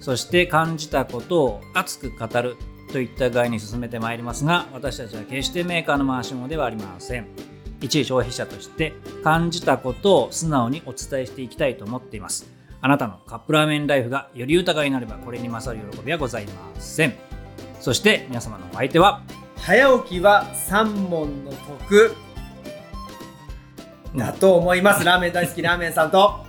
そして感じたことを熱く語るといった具合に進めてまいりますが私たちは決してメーカーの回し物ではありません。一消費者として感じたことを素直にお伝えしていきたいと思っています。あなたのカップラーメンライフがより豊かになればこれに勝る喜びはございません。そして皆様のお相手は早起きは三問の得だ と思います。ラーメン大好きラーメンさんと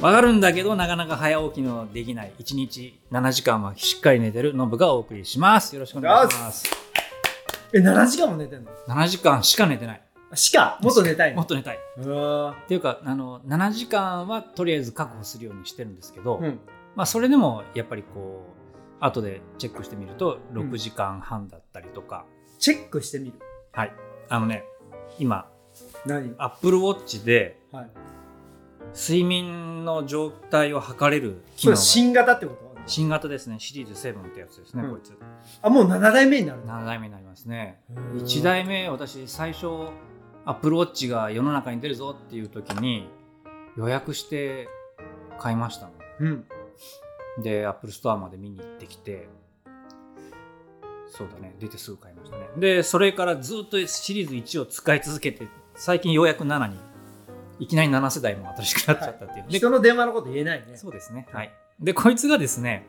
わかるんだけどなかなか早起きのできない。1日7時間はしっかり寝てるノブがお送りします。よろしくお願いします。え7時間も寝てんの？7時間しか寝てない。しか？もっと寝たいの？もっと寝たい。っていうかあの7時間はとりあえず確保するようにしてるんですけど、うん。まあ、それでもやっぱりこう後でチェックしてみるとうん6時間半だったりとか、チェックしてみる？はい。あのね今何？Apple Watch ではい睡眠の状態を測れる機それ能が新型ってこと？新型ですね。シリーズ7ってやつですね、うん。こいつ。あもう7代目になるの？7代目になりますね。うん1代目私最初 Apple Watch が世の中に出るぞっていう時に予約して買いましたもんうん。で、 Apple Store まで見に行ってきて、そうだね、出てすぐ買いましたね。で、それからずっとシリーズ1を使い続けて、最近ようやく7に、いきなり7世代も新しくなっちゃったっていう。で人の電話のこと言えないねそうですね。はい。で、こいつがですね、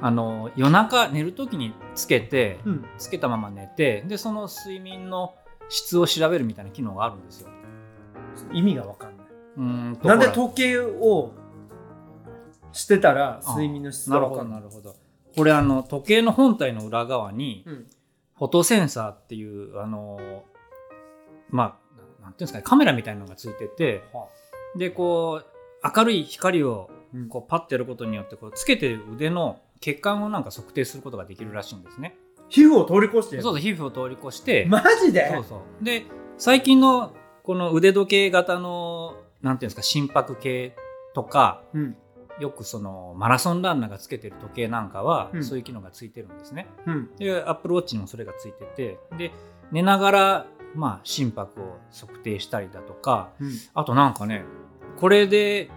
あの、夜中寝るときにつけて、うんつけたまま寝て、で、その睡眠の質を調べるみたいな機能があるんですよ。意味が分かんないうーんとなんで時計をしてたら睡眠の質なるほど、が分かんないなるほど。これ、あの、時計の本体の裏側に、うんフォトセンサーっていう、あのまあ、なんていうんですかね、カメラみたいなのがついてて、はで、こう、明るい光をうん。こうパッてやることによって、こうつけてる腕の血管をなんか測定することができるらしいんですね。皮膚を通り越してそうそう、皮膚を通り越して、マジで？そうそう。で、最近のこの腕時計型の、なんていうんですか、心拍計とか、うん。よくそのマラソンランナーがつけてる時計なんかは、うん。そういう機能がついてるんですね。うん。で、Apple Watch にもそれがついてて、で、寝ながら、まあ、心拍を測定したりだとか、うんあとなんかね、これで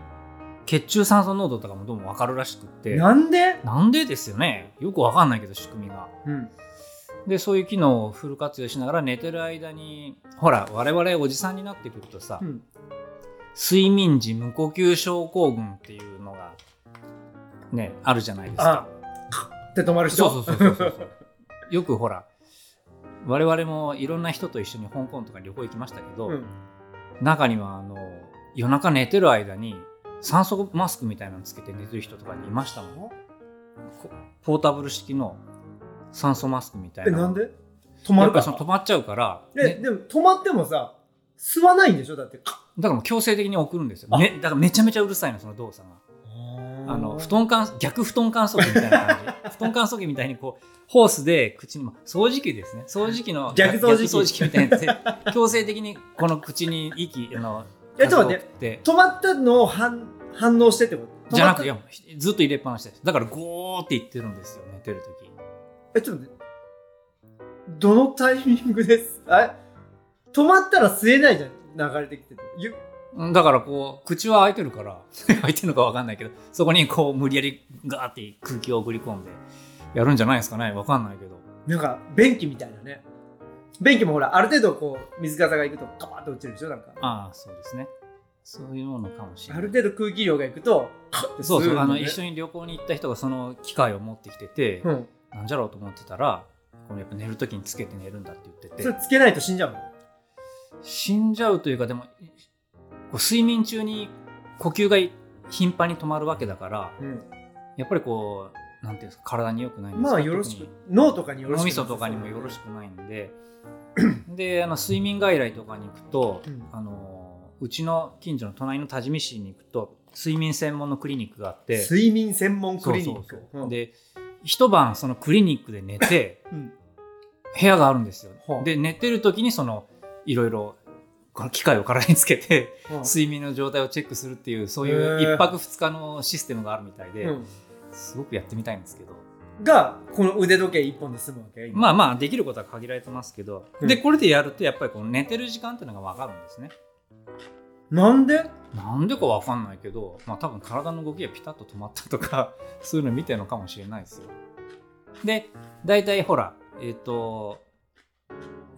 血中酸素濃度とかもどうもわかるらしくって、なんで？なんでですよね。よくわかんないけど、仕組みが。うんで、そういう機能をフル活用しながら寝てる間に、ほら、我々おじさんになってくるとさ、うん睡眠時無呼吸症候群っていうのが、ね、あるじゃないですか。って止まる人？そうそうそうそうそう。よくほら、我々もいろんな人と一緒に香港とか旅行行きましたけど、うん中にはあの夜中寝てる間に酸素マスクみたいなのつけて寝てる人とかにいましたもん。こポータブル式の酸素マスクみたいな。えなんで？止まやるかっぱりその止まっちゃうから、え、ねでも止まってもさ吸わないんでしょ？だってだから強制的に送るんですよ。あめだからめちゃめちゃうるさいの、その動作が。あの布団乾逆布団乾燥機みたいな感じ。布団乾燥機みたいにこうホースで口にまあ掃除機ですね。掃除機の逆掃除機。逆掃除機みたいな強制的にこの口に息あのえちょっと待って。止まったのを反反応してってこと？じゃなくてずっと入れっぱなしです。だからゴーって言ってるんですよ寝てる時。たえちょっと待って。どのタイミングです？あ止まったら吸えないじゃん流れてきてて。ゆうんだからこう口は開いてるから 開いてるのかわかんないけどそこにこう無理やりガーって空気を送り込んでやるんじゃないですかね。わかんないけど。なんか便器みたいなね。便器もほらある程度こう水かさがいくとカパッと落ちるでしょなんか。ああそうですね。そういうものかもしれない。ある程度空気量がいくとカッてそうそう、あの一緒緒に旅行に行った人がその機械を持ってきてて、うん。なんじゃろうと思ってたら、このやっぱ寝るときにつけて寝るんだって言ってそれて、つけないと死んじゃうの？死んじゃうというか、でも、こう睡眠中に呼吸が頻繁に止まるわけだから、うん。やっぱりこう、なんていうんですか、体に良くないんですまあよろしく脳とかによろしく。脳みそとかにもよろしくないんで、で、あの睡眠外来とかに行くと、うん。あのうちの近所の隣の多治見市に行くと睡眠専門のクリニックがあって。睡眠専門クリニック。で一晩そのクリニックで寝てうん。部屋があるんですよ。はあで寝てる時にそのいろいろ機械を体につけてうん。睡眠の状態をチェックするっていうそういへうー。一泊二日のシステムがあるみたいで、うん。すごくやってみたいんですけど。がこの腕時計一本で済むわけ今。まあまあできることは限られてますけど、うん。でこれでやるとやっぱりこの寝てる時間っていうのが分かるんですね。なんで？なんでか分かんないけどまあ多分体の動きがピタッと止まったとか そういうの見てるのかもしれないですよ。で大体ほらえっ、と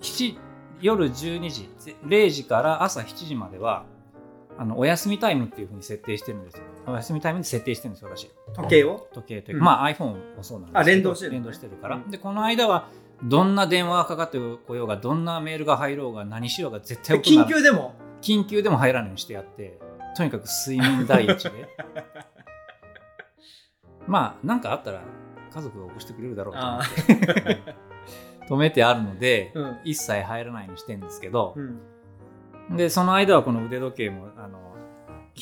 7夜12時0時から朝7時まではあのお休みタイムっていうふうに設定してるんですよ。お休みタイムに設定してるんですよ私。時計を？時計というか、うん。まあ iPhone もそうなんですけどあ連動してる連動してるから、うん。でこの間はどんな電話がかかってこようがどんなメールが入ろうが何しようが絶対緊急でも？緊急でも入らないようにしてやってとにかく睡眠第一で。まあ何かあったら家族が起こしてくれるだろうと思っあて止めてあるので、うん。一切入らないようにしてるんですけどう、ん。でその間はこの腕時計もあの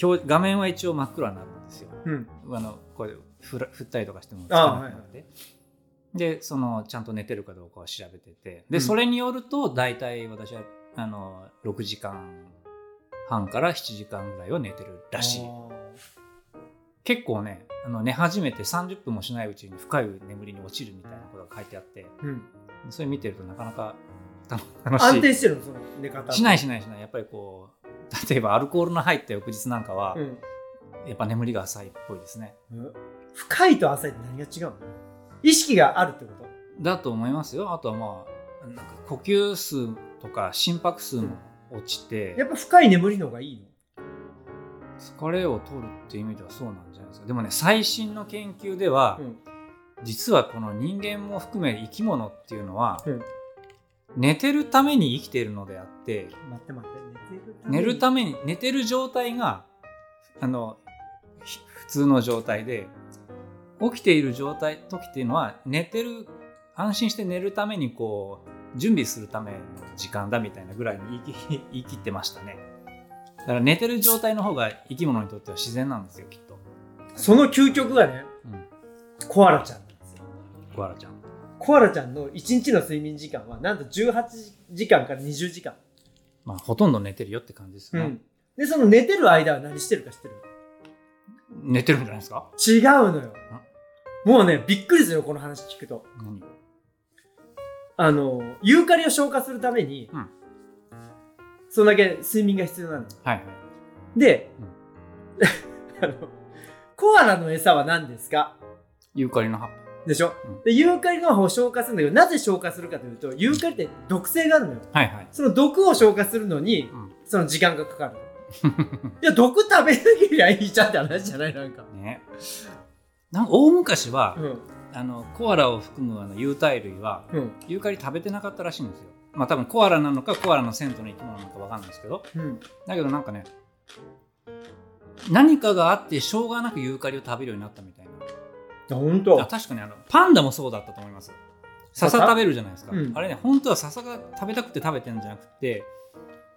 表画面は一応真っ暗になるんですよ。うん。あのこれ振ら振ったりとかしてもつあかなくなって、でそのちゃんと寝てるかどうかを調べてて。で、うん。それによると大体私はあの6時間半から7時間ぐらいは寝てるらしい。あ結構ねあの寝始めて30分もしないうちに深い眠りに落ちるみたいなことが書いてあって。ーうんそれ見てるとなかなか楽楽しい。安定してるのその寝方。しないしないしない。やっぱりこう例えばアルコールの入った翌日なんかは、うん。やっぱ眠りが浅いっぽいですね。深いと浅いって何が違うの？意識があるってこと？だと思いますよ。あとはまあなんか呼吸数とか心拍数も落ちてやっぱ深い眠りの方がいいの？疲れを取るっていう意味ではそうなんじゃないですか。でもね最新の研究では、うん実はこの人間も含め生き物っていうのは、うん。寝てるために生きているのであって待って待って寝るためめに寝てる状態があのひ普通の状態で起きている状態時っていうのは寝てる安心して寝るためにこう準備するための時間だみたいなぐらいに言い切ってましたね。だから寝てる状態の方が生き物にとっては自然なんですよきっと、その究極がねうん、コアラちゃんコアラちゃん。コアラちゃんの1日の睡眠時間はなんと18時間から20時間、まあほとんど寝てるよって感じですね、でその寝てる間は何してるか知ってる？寝てるんじゃないですか？違うのよ。もうねびっくりするよこの話聞くと。何？あのユーカリを消化するために、うん。そんだけ睡眠が必要なの。はいはい。で、あのコアラの餌は何ですか？ユーカリの葉っでしょ、うん。でユーカリの葉を消化するんだけどなぜ消化するかというとユーカリって毒性があるのよ。ぱはいはい。その毒を消化するのに、うん。その時間がかかる。いや毒食べなきゃいいじゃんって話じゃないなんか。ね。なんか大昔は、うん。あのコアラを含むあの有袋類はうん。ユーカリ食べてなかったらしいんですよ。まあ多分コアラなのかコアラの先祖の生き物なのかわかんないですけど。うん。だけどなんかね何かがあってしょうがなくユーカリを食べるようになったみたいな本当。あ確かにあのパンダもそうだったと思います。笹笹？食べるじゃないですか、うん。あれね本当は笹が食べたくて食べてるんじゃなくて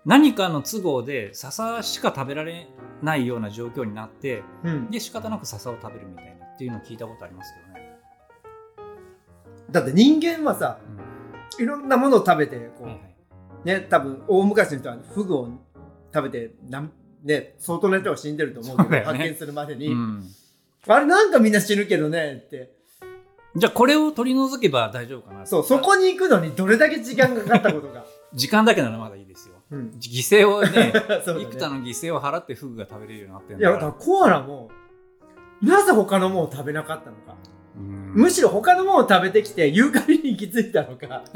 何かの都合で笹しか食べられないような状況になってうん、で仕方なく笹を食べるみたいなっていうのを聞いたことありますけどね、だって人間はさいろんなものを食べてこう、はいはい。ね多分大昔の人はフグを食べてなんね相当な人が死んでると思うけどね。発見するまでに、うんあれなんかみんな死ぬけどねって。じゃあこれを取り除けば大丈夫かな。そうそこに行くのにどれだけ時間がかかったことが、時間だけならまだいいですよ。うん、犠牲をね 幾多の犠牲を払ってフグが食べれるようになってるんいやだかだかららコアラもなぜ他のものを食べなかったのか、うん。むしろ他のものを食べてきてユーカリに行き着いたのか。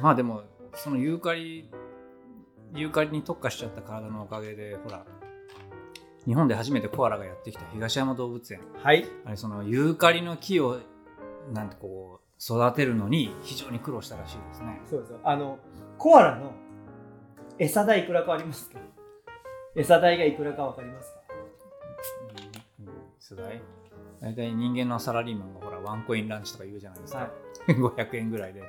まあでもそのユーカリユーカリに特化しちゃった体のおかげでほら日本で初めてコアラがやってきた東山動物園。はい。あれそのユーカリの木をなんてこう育てるのに非常に苦労したらしいですね。そうですよ。あのコアラの餌代いくらかありますか？餌代がいくらかわかりますか？うん世代？大体人間のサラリーマンがほらワンコインランチとか言うじゃないですか、はい。500円ぐらいで、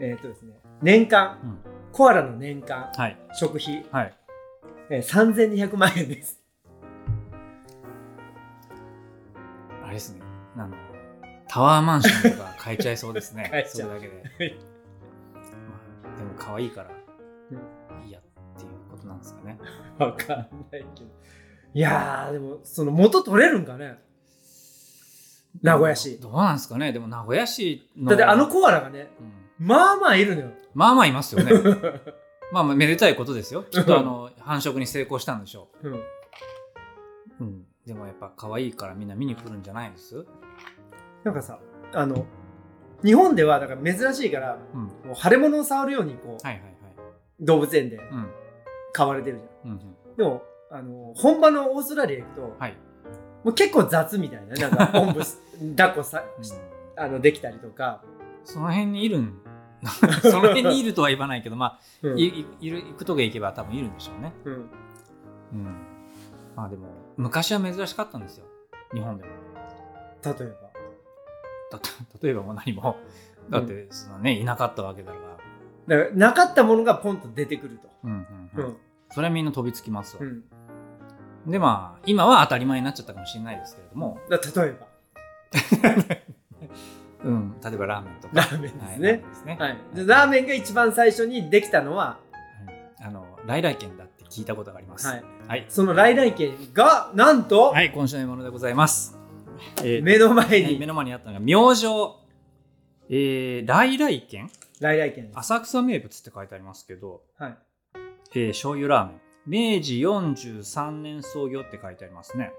えーっとですね。年間。うん。コアラの年間。はい。食費。はいえー、3200万円です。あれですね。あの、タワーマンションとか買えちゃいそうですね。買えちゃうそれだけで。はいまあ、でも可愛いから、いいやっていうことなんですかね。わかんないけど。いやー、でも、その元取れるんかね？名古屋市。どうなんですかね。でも名古屋市の。だってあのコアラがね、うんまあまあいるのよ。まあまあいますよね。まあまあめでたいことですよ。きっとあの、繁殖に成功したんでしょうん。う。うん。でもやっぱ可愛いからみんな見に来るんじゃないです？なんかさ、あの、日本ではだから珍しいから、うん。もう腫れ物を触るようにこう、はいはいはい。動物園でうん。飼われてるじゃん。うんうん。でも、あの、本場のオーストラリア行くと、はい。もう結構雑みたいな、なんか、おんぶす、抱っこさ、うんあの、できたりとか、その辺にいるん その辺にいるとは言わないけど、まあ、うんいいいる行くとこへ行けば多分いるんでしょうね。うん。うん。まあでも、昔は珍しかったんですよ。日本でも。例えば。だ 例えばもう何も。だって、そのね、いなかったわけだから。だから、なかったものがポンと出てくると。うんうんううんん。それはみんな飛びつきますわ。うん。でまあ、今は当たり前になっちゃったかもしれないですけれども、だ例えば、うん、例えばラーメンとか。ラーメンですはいラーメねン。ですね。はい。でラーメンが一番最初にできたのは、はいあの、来来県だって聞いたことがあります。はい。はい。その来来県が、なんと、はい、今週のものでございます。えー目の前目に、の前にあったのが、明星、えー、来来県来来県です。浅草名物って書いてありますけど、はい。えー、醤油ラーメン。明治43年創業って書いてありますね。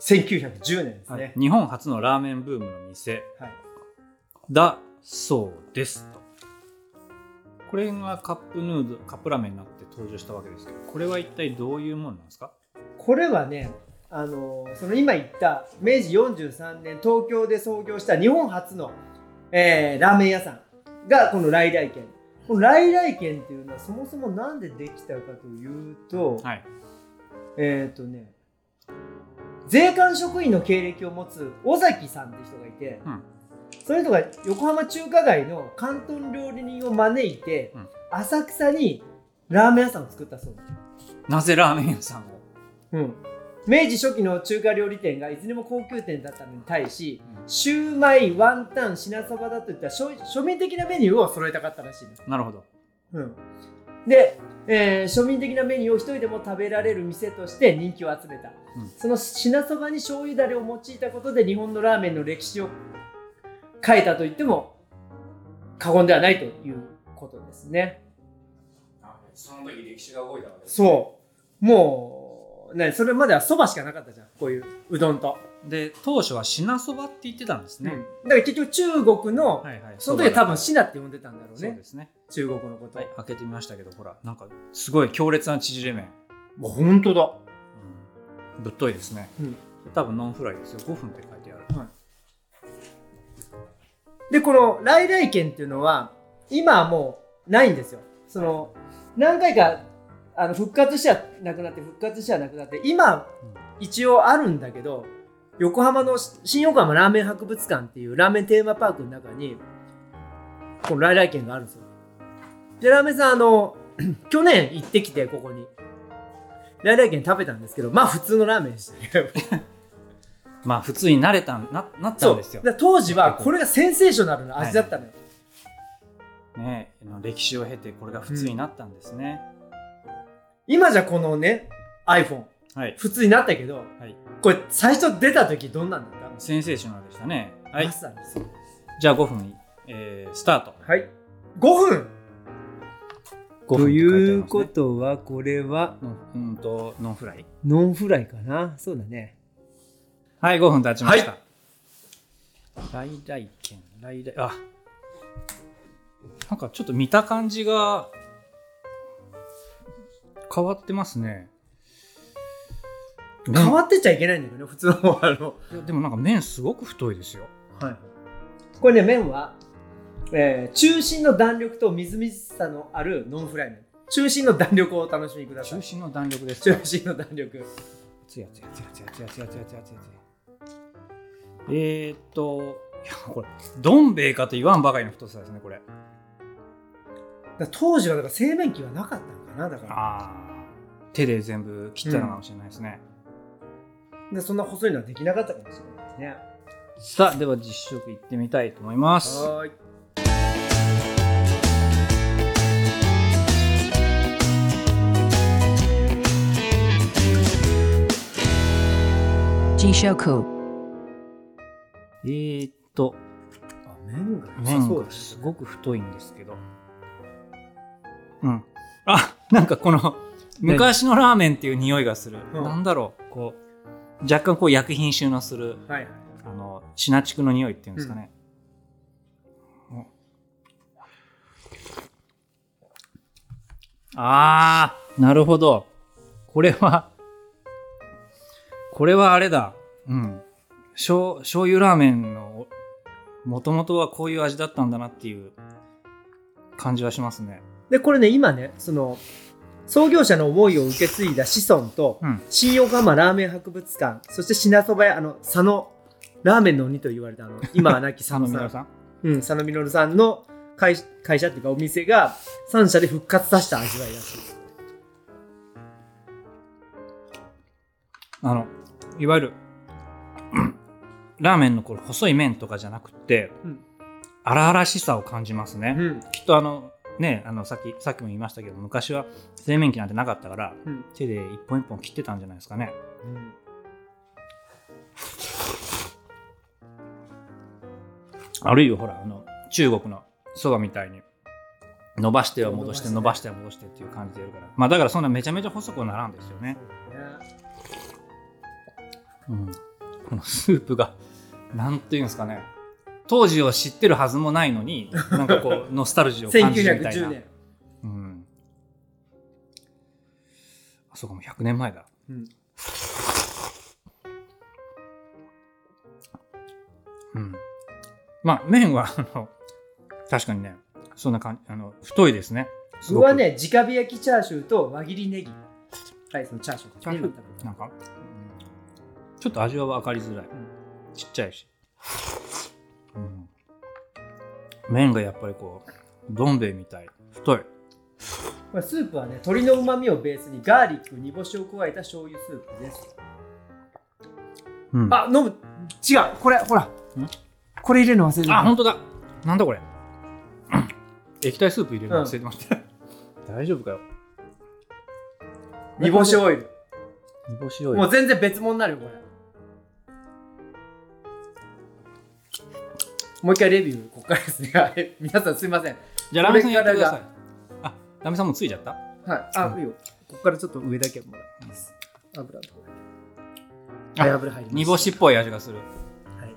1910年ですはいね。日本初のラーメンブームの店はい。だそうですと。これがカップヌードル、カップラーメンになって登場したわけですけど、これは一体どういうものなんですか？これはね、あのその今言った明治43年東京で創業した日本初の、えーラーメン屋さんがこの来来軒この来来軒っていうのはそもそもなんでできたかというと、はい。えっ、とね税関職員の経歴を持つ尾崎さんって人がいて、うんその人が横浜中華街の広東料理人を招いて、うん。浅草にラーメン屋さんを作ったそう。ですなぜラーメン屋さんを？うん、明治初期の中華料理店がいずれも高級店だったのに対し、うん。シューマイ、ワンタン、品そばだといった庶庶民的なメニューを揃えたかったらしいです。なるほど。うん、で、えー庶民的なメニューを一人でも食べられる店として人気を集めた。うん。その品そばに醤油だれを用いたことで日本のラーメンの歴史を変えたと言っても過言ではないということですね。その時歴史が動いたわけそう。もう、ね、それまではそばしかなかったじゃん。こういううどんと。で、当初は品そばって言ってたんですね。だから結局中国の、はいはい。その時は多分シナって呼んでたんだろうねそうで。すね。中国のこと。はい、開けてみましたけど、ほら、なんか、すごい強烈な縮れ麺。もう本当だ。うん、ぶっといですね。うん多分ノンフライですよ。5分って書。で、この来来軒っていうのは、今はもうないんですよ。その、何回か、あの、復活しはなくなって、復活しはなくなって、今、一応あるんだけど、横浜の新横浜ラーメン博物館っていうラーメンテーマパークの中に、この来来軒があるんですよ。で、ラーメンさん、あの、去年行ってきて、ここに。来来軒食べたんですけど、まあ普通のラーメンでしたね。まあ、普通に慣れたん、な、なった。んですよ。当時はこれがセンセーショナルな味だったのよ。ね、あの歴史を経て、これが普通になったんですね。今じゃこのね iPhone はい。普通になったけどはい。これ最初出た時どんなんだった？センセーショナルでしたね。はいじゃあ5分、えー、スタート。はい5分5分というとことはこれはうんと、ノンフライ。ノンフライかなそうだねはい、5分経ちました。来々軒、来々、あ、なんかちょっと見た感じが変わってますね。変わってちゃいけないんだけどね普通のあの、でもなんか麺すごく太いですよ。はい、これね麺は、えー中心の弾力とみずみずしさのあるノンフライ麺中心の弾力をお楽しみください中心の弾力ですか？中心の弾力つやつやつやつやつやつやつやつやつやえーっと、いや、これ、どん兵衛かと言わんばかりの太さですね、これ。だ当時はだから製麺機はなかったのかなだからああ。手で全部切ったのかもしれないですね、でそんな細いのはできなかったかもしれないですねさあでは実食いってみたいと思いますはーい Jishoku. えー、っと。あ麺が麺がすすごく太いんですけど。うん。あなんかこの昔のラーメンっていう匂いがする、うん。なんだろう。こう若干こう薬品収納するはいはい。あのシナチクの匂いっていうんですかね、うん。あーなるほど。これはこれはあれだ。うん醤醤油ラーメンのもともとはこういう味だったんだなっていう感じはしますね。でこれね今ねその創業者の思いを受け継いだ子孫と、うん。新横浜ラーメン博物館そして品そば屋あの佐野ラーメンの鬼と言われたあの 今は亡き佐野ささん。うん、佐野実さんの会会社っていうかお店が3社で復活させた味わいらしい。あのいわゆるラーメンのこれ細い麺とかじゃなくって、うん。荒々しさを感じますね、うん。きっとあのねあのさっきさっきも言いましたけど昔は製麺機なんてなかったからうん。手で一本一本切ってたんじゃないですかね。あるいはほらあの中国のそばみたいに伸ばしては戻して伸伸ばしては戻してっていう感じでやるから。まあだからそんなめちゃめちゃ細くはならんですよね、うん、このスープがなんていうんですかね。当時を知ってるはずもないのになんかこう ノスタルジーを感じるみたい1910な年。うん。あそうかもう100年前だ。うん。うん。まあ麺はあの確かにねそんな感じあの太いですね。具はね、直火焼きチャーシューと輪切りネギ。はい、そのチャーシュー。チャーシュー？なんか、うんちょっと味は分かりづらい、ちっちゃいし、うん、麺がやっぱりこうどん兵衛みたい。太い。まあスープはね、鶏の旨味をベースにガーリック、煮干しを加えた醤油スープです。うん。ああ、飲む。違う。これ、ほら。これ入れるの忘れてた。本当だ。なんだこれ。液体スープ入れるの忘れてました、大丈夫かよ。煮干しオイル。煮干しオイル。もう全然別物になるよ、これ。もう一回レビュー、ここからですね。は い皆さんすいません。じゃあラメさんやってくださいこあラメさんもついちゃった？はい。あ、いいよ。ここからちょっと上だけもらいます。油と。はい、油入ります。煮干しっぽい味がするはい。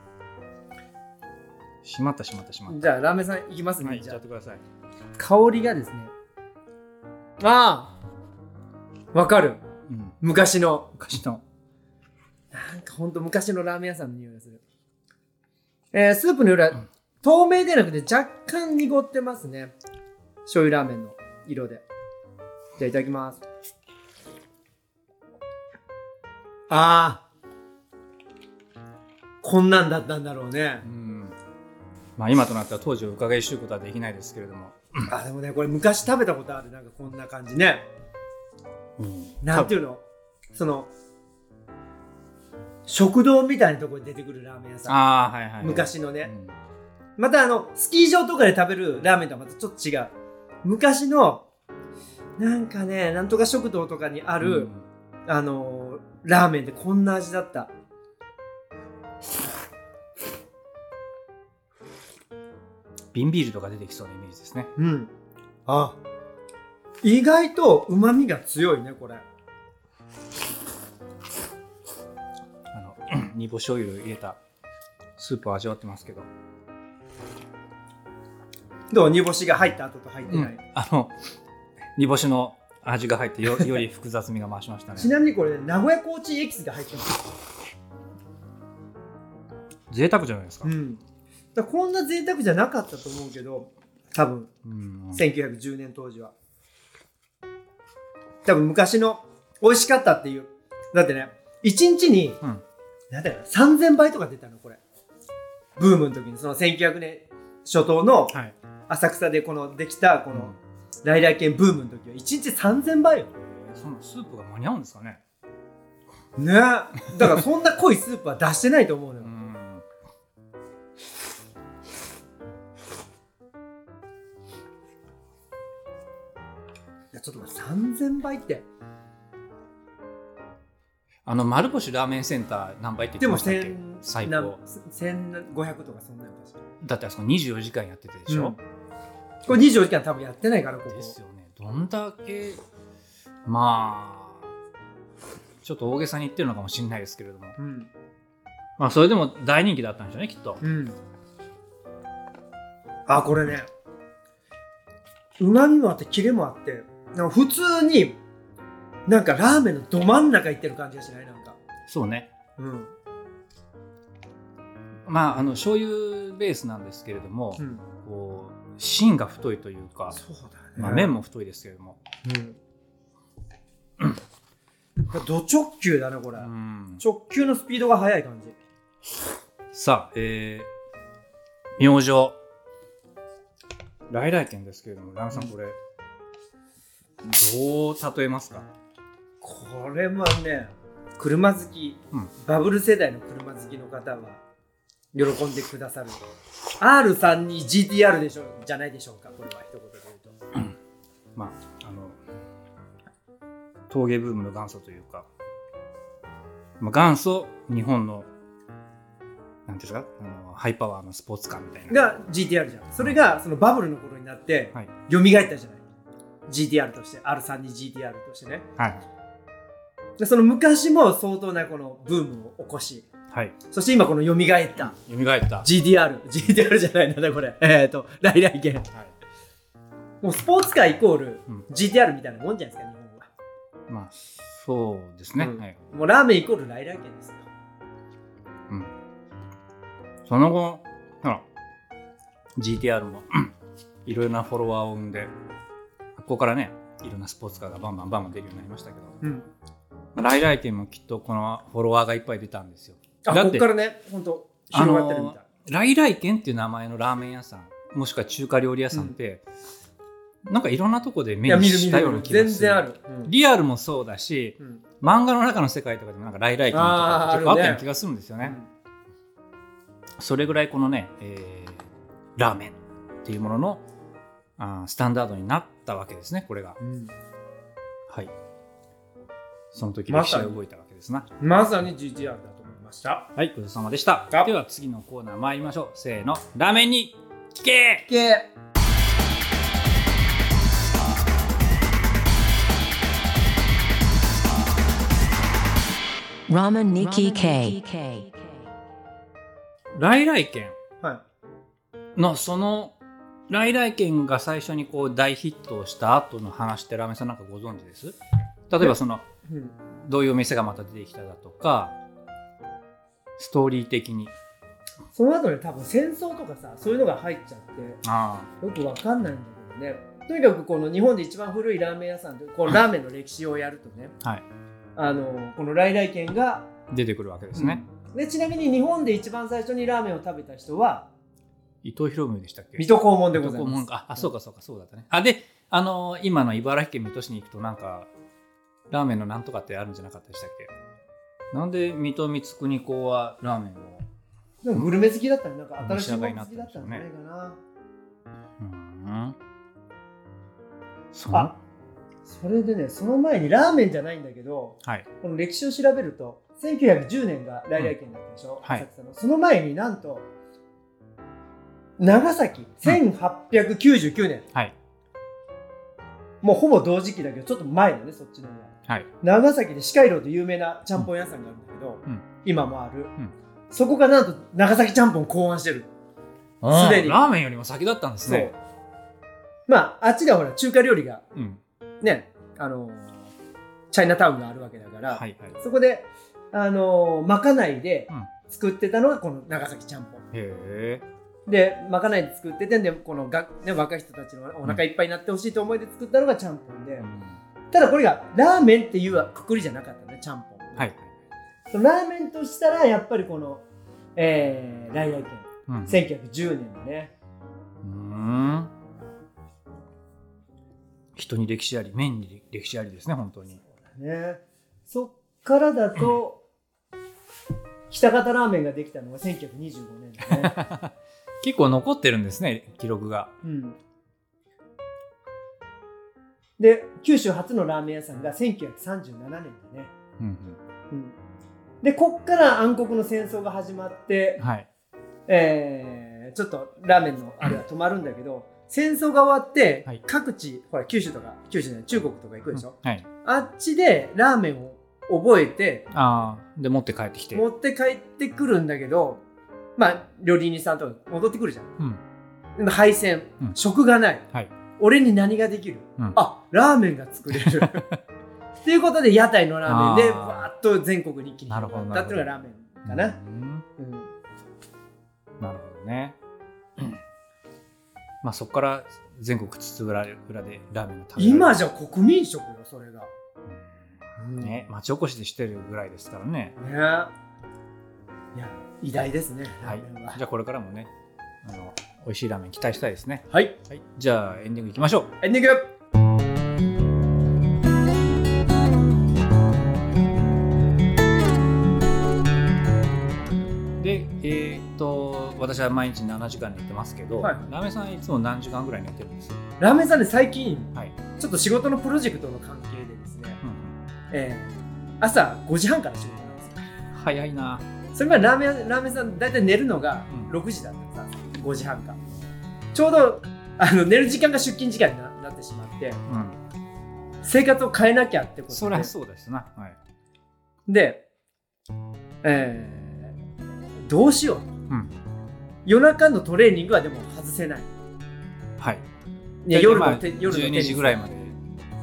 しまったしまったしまっじゃあ、ラーメンさんいきますね。たはいじゃあってください香りがですね。ああわかる。うん昔の。昔のなんかほんと昔のラーメン屋さんの匂いがする。えー、スープの色は透明でなくて若干濁ってますね。醤油ラーメンの色で。じゃあいただきます。ああ。こんなんだったんだろうねう。んまあ今となっては当時を伺い知ることはできないですけれども、あ、でもね、これ昔食べたことある。なんかこんな感じね。なんていうの？その、食堂みたいなところに出てくるラーメン屋さん。ああはいはい、はい、昔のね。うんまたあの、スキー場とかで食べるラーメンとはまたちょっと違う。昔の、なんかね、なんとか食堂とかにある、あのーラーメンでこんな味だった。瓶ビールとか出てきそうなイメージですねうん。あ、意外と旨味が強いね、これ。煮干しオイル入れたスープを味わってますけど、どう煮干しが入った後と入ってない。あの煮干しの味が入ってよ より複雑味が増しましたねちなみにこれ、名古屋コーチンエキスが入ってます。贅沢じゃないですか、うん。だこんな贅沢じゃなかったと思うけど、多分。うん1910年当時は多分昔の美味しかったっていうだってね1日に、うんなんだろう3000倍とか出たのこれ。ブームの時にその1900年初頭のはい。浅草でこのできたこうん。の来来軒ブームの時は1日3000倍よ。そんなスープが間に合うんですかね。ね。だからそんな濃いスープは出してないと思うのよ、ちょっと待って3000倍ってあの丸星ラーメンセンター何倍って言ってましたっけ？1000最な高1500とかそんなん確かだってあそこ24時間やっててでしょ、うん。これ24時間多分やってないからここ。ですよね。どんだけまあちょっと大げさに言ってるのかもしれないですけれども。うん。まあそれでも大人気だったんでしょうねきっと。うん。あこれねうまみもあってキレもあって普通になんかラーメンのど真ん中行ってる感じがしない？なんか。そうね。うん。まああの醤油ベースなんですけれども、うん。こう芯が太いというか、そうだよね。まあ、麺も太いですけれども、うん。ド直球だねこれ、うん。直球のスピードが速い感じ。さあえー、明星。来来県ですけれどもラムさん。これ、どう例えますか？これもね車好き、うん。バブル世代の車好きの方は喜んでくださる。R3 に GTR でしょじゃないでしょうかこれは一言で言うと。まああの陶芸ブームの元祖というか、まあ、元祖日本のなんていうんですかあのハイパワーのスポーツカーみたいな。が GTR じゃん。それがそのバブルの頃になってはい。蘇ったじゃない。GTR として R3 に GTR としてね。はいでその昔も相当なこのブームを起こしはい。そして今この蘇った。蘇った、GTR GTR じゃないなんだこれ。えっ、ー、と来来県はい、もうスポーツカーイコールうん。GTR みたいなもんじゃないですか日本は。まあそうですね、うん。はい、もうラーメンイコール来来県ですよ。うん、その後ほら GTR もいろいろなフォロワーを生んでここからねいろんなスポーツカーがバンバンバンバン出るようになりましたけど。うん来来店もきっとこのフォロワーがいっぱい出たんですよ。あこだってっからね本当広がってるみたい、来来軒っていう名前のラーメン屋さんもしくは中華料理屋さんって、なんかいろんなとこで目にしたような気がする。る全然ある、うん。リアルもそうだしうん。漫画の中の世界とかでもなんか来来軒とか結構あったような気がするんですよね。それぐらいこのね、えーラーメンっていうもののあースタンダードになったわけですねこれがその時まさに。歴史が動いたわけですな。まさに GTR だと思いました。はいごちそうさまでした。あでは次のコーナー参りましょう。せーの。ラーメンに聞け。け。Ramen Nikki K. 来来軒はのその来来軒が最初にこう大ヒットをした後の話ってラーメンさんなんかご存知です？例えばそのどういうお店がまた出てきただとかストーリー的に。その後に多分戦争とかさそういうのが入っちゃってあよくわかんないんだけどね。とにかくこの日本で一番古いラーメン屋さんでこのラーメンの歴史をやるとねあはい。あのこの来来軒が出てくるわけですね、でちなみに日本で一番最初にラーメンを食べた人は伊藤博文でしたっけ？水戸黄門でございます。ああそうかそうかそうだったね。あであのー今の茨城県水戸市に行くとなんかラーメンのなんとかってあるんじゃなかったでしたっけ？なんで水戸光圀公はラーメンをでもグルメ好きだったね。なんか新しいもの好きだったんじゃないかな。うん。そあそれでねその前にラーメンじゃないんだけどはい。この歴史を調べると1910年が来来県だったでしょ、はい。浅草の。その前になんと長崎1899年、はいもうほぼ同時期だけどちょっと前だねそっちの方がはい。長崎で四街道で有名なちゃんぽん屋さんがあるんだけど、うん。今もある、ん。そこがなんと長崎ちゃんぽん考案してる。すでに。ラーメンよりも先だったんですね。まああっちではほら中華料理がうん。ねあのーチャイナタウンがあるわけだから、はいはい。そこであのーまかないでうん。作ってたのがこの長崎ちゃんぽん。へえでまかないで作っててでこのが、ね、若い人たちのお腹いっぱいになってほしいと思いで作ったのがちゃんぽんで、ただこれがラーメンっていうくくりじゃなかったねちゃんぽん、は。いそのラーメンとしたらやっぱりこのえー、来来県うん。1910年のね。うん。人に歴史あり麺に歴史ありですね本当に。ね。そっからだと 北方ラーメンができたのが1925年だね、結構残ってるんですね記録が。うん、で九州初のラーメン屋さんが1937年だね、うんうん、でこっから暗黒の戦争が始まってうん、はい。えーちょっとラーメンのあれは止まるんだけど戦争が終わって、はい。各地ほら九州とか九州じゃない中国とか行くでしょ、はい。あっちでラーメンを覚えてああで持って帰ってきて。持って帰ってくるんだけどまあ料理人さんとか戻ってくるじゃん。うん。でも配線、うん。食がない、はい。俺に何ができる、うん。あラーメンが作れる。っていうことで屋台のラーメンでわー。っと全国に一気に広がったっていうのがラーメンかな、なるほどね、まあそこから全国津々浦々でラーメンが食べら今じゃ国民食よそれが、うん。ね町おこしでしてるぐらいですからね。ね。いや偉大ですね。ラは。いじゃあこれからもねあの美味しいラーメン期待したいですね。はい。はい。じゃあエンディングいきましょう。エンディング。でえーっと私は毎日7時間寝てますけど、はい。ラーメンさんいつも何時間ぐらい寝てるんです？ラーメンさんで最近はい、ちょっと仕事のプロジェクトの関係でですね、うんえー朝5時半から仕事なんですよ。早いなそれまでラーメンラーメンさん大体寝るのがうん。6時だったんです5時半か。ちょうどあの寝る時間が出勤時間にななってしまってうん。生活を変えなきゃってことで。そりゃそうですな。はい。で、えーどうしようと、ん。夜中のトレーニングはでも外せない。はい。いや夜まあのて夜のテ12ニス。時ぐらいまで。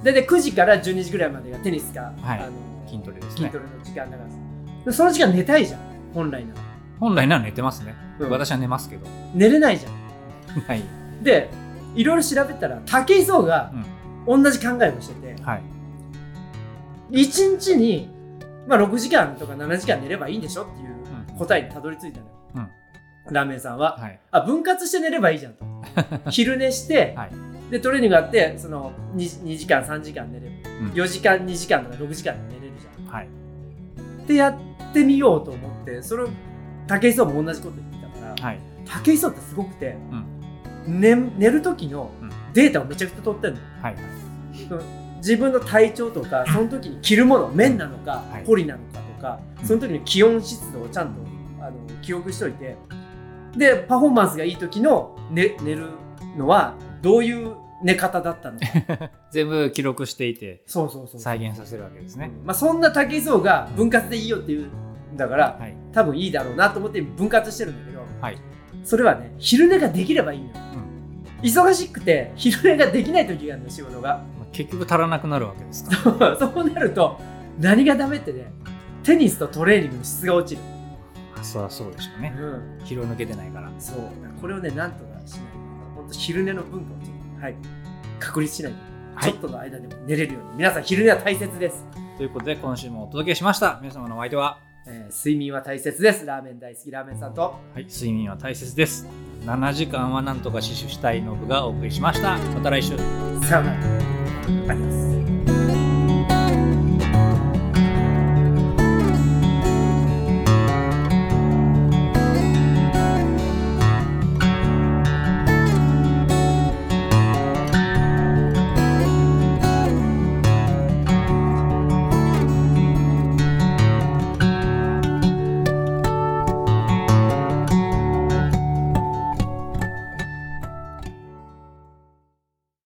大体9時から12時ぐらいまでがテニスか、はい。あの筋トレですね。筋トレの時間だからでその時間寝たいじゃん本来なら本来なら寝てますね、うん。私は寝ますけど。寝れないじゃん。はい、でいろいろ調べたら武井壮が同じ考えをしてて、はい。1日に、まあ、6時間とか7時間寝ればいいんでしょっていう答えにたどり着いたのよ、ラーメンさんは、はい。あ分割して寝ればいいじゃんと。昼寝して、はい。でトレーニングがあってその 2, 2時間3時間寝れば、うん。4時間2時間とか6時間寝れるじゃん。はい。ってやってみようと思ってそれを武井壮も同じこと言ってたから、はい。武井壮ってすごくて、寝寝る時のうん。データをめちゃくちゃ取ってるの。はい。自分の体調とかその時に着るもの綿なのか、はい。ポリなのかとかうん。その時の気温湿度をちゃんとあの記憶しといてでパフォーマンスがいい時の、ね、寝るのはどういう寝方だったのか。全部記録していてそうそうそう再現させるわけですね、まあ、そんな武井壮が分割でいいよって言うんだからはい。多分いいだろうなと思って分割してるんだけどはい。それはね昼寝ができればいいのよ、忙しくて昼寝ができない時があるの仕事が。まあ結局足らなくなるわけですから。そうなると何がダメってねテニスとトレーニングの質が落ちる、あそりゃそうでしょうね。うん、疲労抜けてないから。そう。これをねなんとかしないと。本当昼寝の文化をちょっと、はい、確立しないと、はい。ちょっとの間でも寝れるように。皆さん昼寝は大切です、ということで今週もお届けしました。皆様のお相手は、えー睡眠は大切です。ラーメン大好きラーメンさんと。はい、睡眠は大切です。7時間はなんとか死守したいノブがお送りしました。また来週。さようなら